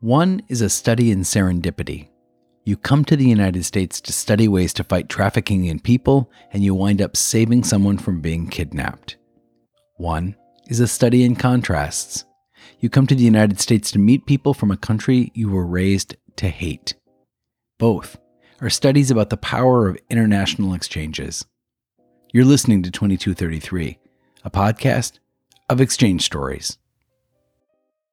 One is a study in serendipity. You come to the United States to study ways to fight trafficking in people, and you wind up saving someone from being kidnapped. One is a study in contrasts. You come to the United States to meet people from a country you were raised to hate. Both are studies about the power of international exchanges. You're listening to 2233, a podcast of exchange stories.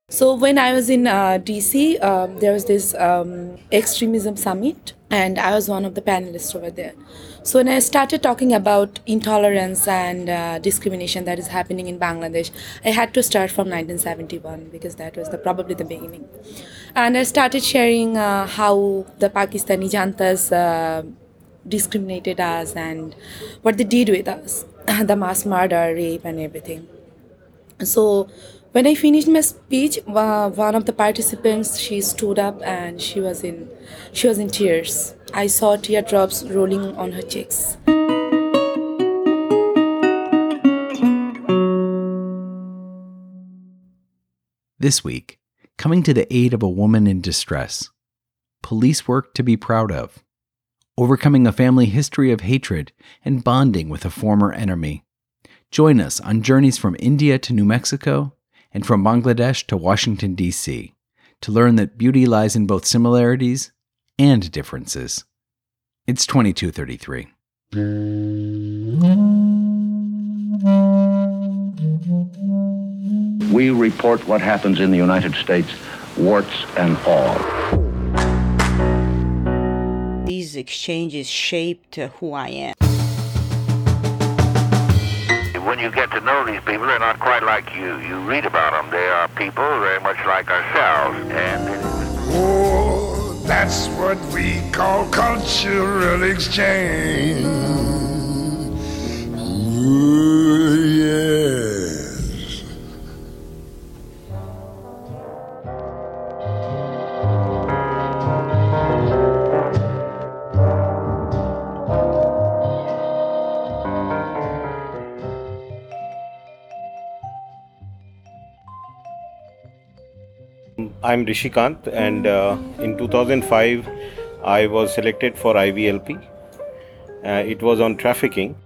So when I was in uh, DC, um, there was this um, extremism summit, and I was one of the panelists over there. So when I started talking about intolerance and uh, discrimination that is happening in Bangladesh, I had to start from 1971 because that was the, probably the beginning. And I started sharing uh, how the Pakistani juntas uh, discriminated us and what they did with us, the mass murder, rape, and everything. So when I finished my speech, one of the participants she stood up and she was in she was in tears. I saw teardrops rolling on her cheeks. This week, coming to the aid of a woman in distress. Police work to be proud of. Overcoming a family history of hatred and bonding with a former enemy. Join us on journeys from India to New Mexico and from Bangladesh to Washington, D.C., to learn that beauty lies in both similarities and differences. It's 2233. We report what happens in the United States, warts and all. These exchanges shaped who I am when you get to know these people, they're not quite like you. You read about them. They are people very much like ourselves. And oh, that's what we call cultural exchange. Ooh, yeah. I'm Rishikant, and uh, in 2005, I was selected for IVLP. Uh, it was on trafficking.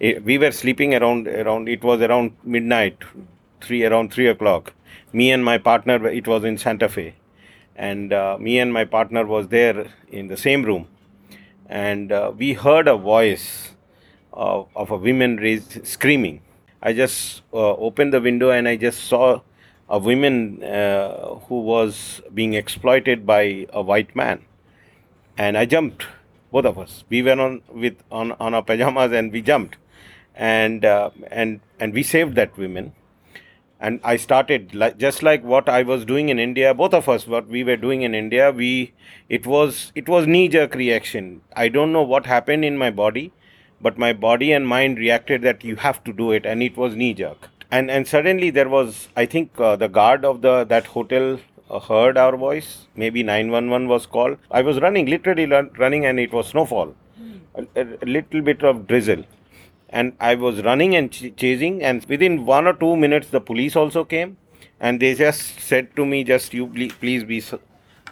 It, we were sleeping around around. It was around midnight, three around three o'clock. Me and my partner. It was in Santa Fe, and uh, me and my partner was there in the same room, and uh, we heard a voice of, of a woman raised screaming I just uh, opened the window and I just saw a woman uh, who was being exploited by a white man, and I jumped. Both of us. We were on with on, on our pajamas and we jumped, and uh, and and we saved that woman. And I started like just like what I was doing in India. Both of us, what we were doing in India, we it was it was knee jerk reaction. I don't know what happened in my body but my body and mind reacted that you have to do it and it was knee jerk and and suddenly there was i think uh, the guard of the that hotel uh, heard our voice. Maybe 911 was called. I was running literally running and it was snowfall. A, a, little bit of drizzle. And i was running and ch- chasing and within one or two minutes the police also came. And they just said to me just you please, please be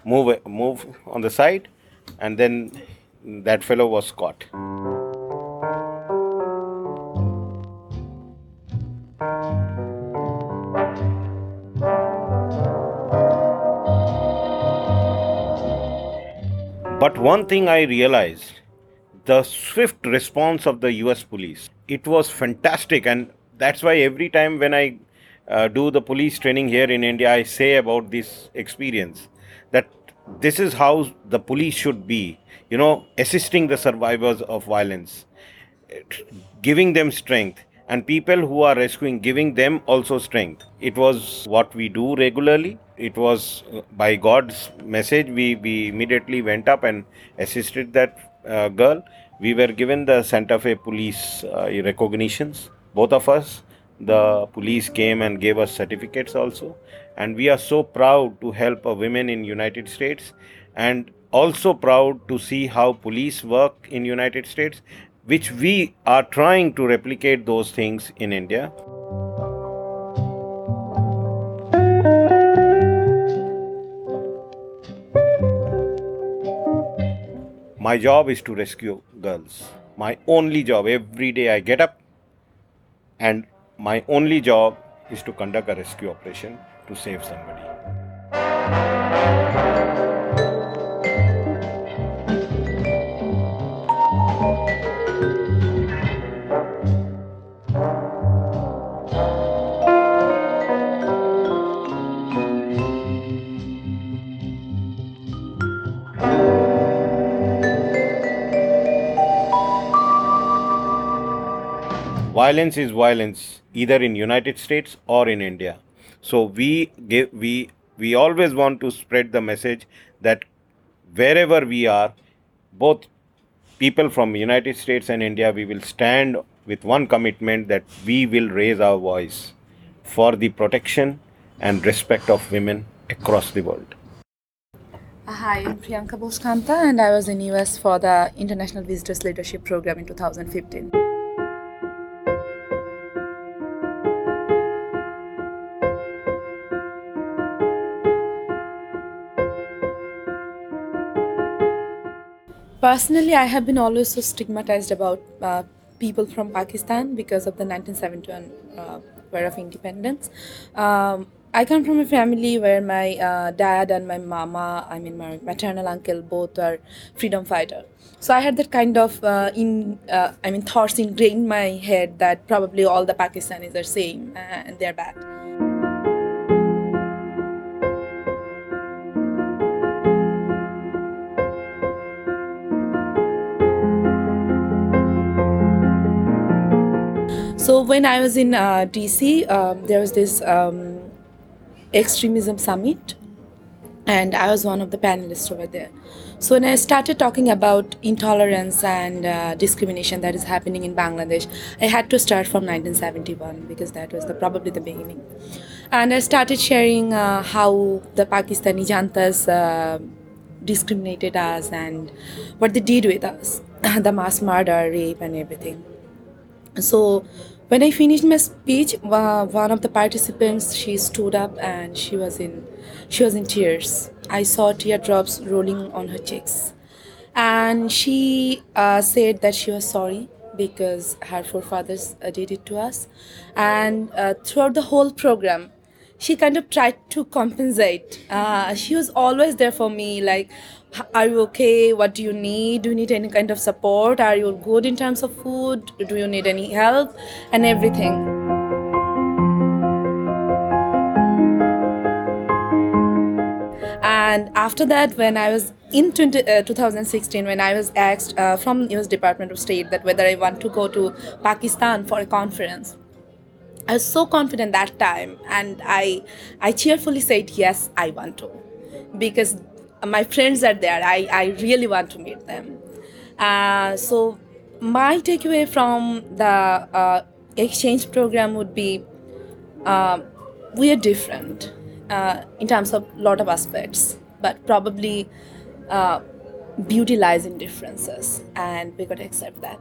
move move on the side. And then that fellow was caught But one thing I realized the swift response of the US police. It was fantastic, and that's why every time when I uh, do the police training here in India, I say about this experience that this is how the police should be, you know, assisting the survivors of violence, giving them strength, and people who are rescuing, giving them also strength. It was what we do regularly. It was by God's message, we, we immediately went up and assisted that uh, girl. We were given the Santa Fe police uh, recognitions, both of us. The police came and gave us certificates also. And we are so proud to help a women in United States and also proud to see how police work in united states which we are trying to replicate those things in India. My job is to rescue girls. My only job, every day I get up and my only job is to conduct a rescue operation to save somebody. Violence is violence either in united states or in india so we give we we always want to spread the message that wherever we are both people from united states and india we will stand with one commitment that we will raise our voice for the protection and respect of women across the world uh, Hi, I'm Priyanka Boskanta, and I was in US for the International Visitors Leadership Program in 2015. Personally, I have been always so stigmatized about uh, people from Pakistan because of the 1971 uh, War of Independence. Um, I come from a family where my uh, dad and my mama, I mean my maternal uncle, both are freedom fighter. So I had that kind of uh, in, uh, I mean thoughts ingrained in my head that probably all the Pakistanis are same uh, and they're bad. So when I was in uh, DC, um, there was this um, extremism summit, and I was one of the panelists over there. So when I started talking about intolerance and uh, discrimination that is happening in Bangladesh, I had to start from 1971 because that was the, probably the beginning. And I started sharing uh, how the Pakistani juntas uh, discriminated us and what they did with us, the mass murder, rape, and everything. So when I finished my speech, one of the participants she stood up and she was in she was in tears. I saw teardrops rolling on her cheeks, and she uh, said that she was sorry because her forefathers uh, did it to us, and uh, throughout the whole program, she kind of tried to compensate. Uh, she was always there for me, like are you okay? What do you need? Do you need any kind of support? Are you good in terms of food? Do you need any help? And everything. And after that when i was in 20, uh, 2016 when i was asked uh, from us department of state that whether i want to go to pakistan for a conference. I was so confident that time and i i cheerfully said yes i want to. Because my friends are there. I, I really want to meet them. Uh, so my takeaway from the uh, exchange program would be uh, we are different uh, in terms of a lot of aspects, but probably uh, beauty lies in differences, and we got to accept that.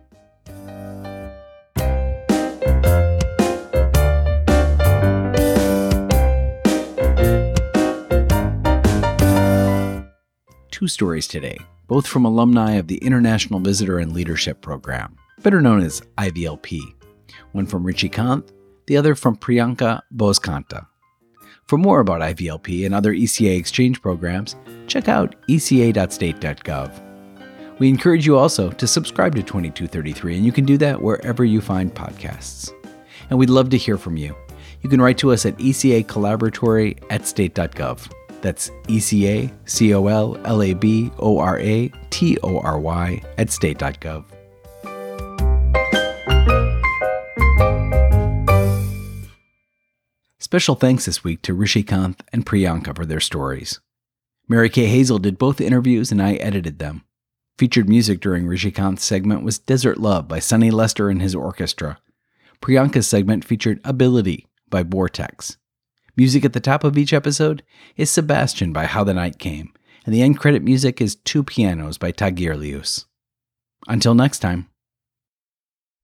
Two stories today, both from alumni of the International Visitor and Leadership Program, better known as IVLP. One from Rishikant, the other from Priyanka Boskanta. For more about IVLP and other ECA exchange programs, check out eca.state.gov. We encourage you also to subscribe to 2233, and you can do that wherever you find podcasts. And we'd love to hear from you. You can write to us at ECA at state.gov. That's ECA C O L L A B O R A T O R Y at state.gov. Special thanks this week to Rishi Rishikant and Priyanka for their stories. Mary Kay Hazel did both interviews and I edited them. Featured music during Rishi Rishikant's segment was Desert Love by Sonny Lester and his orchestra. Priyanka's segment featured Ability by Vortex. Music at the top of each episode is Sebastian by How the Night Came, and the end credit music is Two Pianos by Tagirijus. Until next time.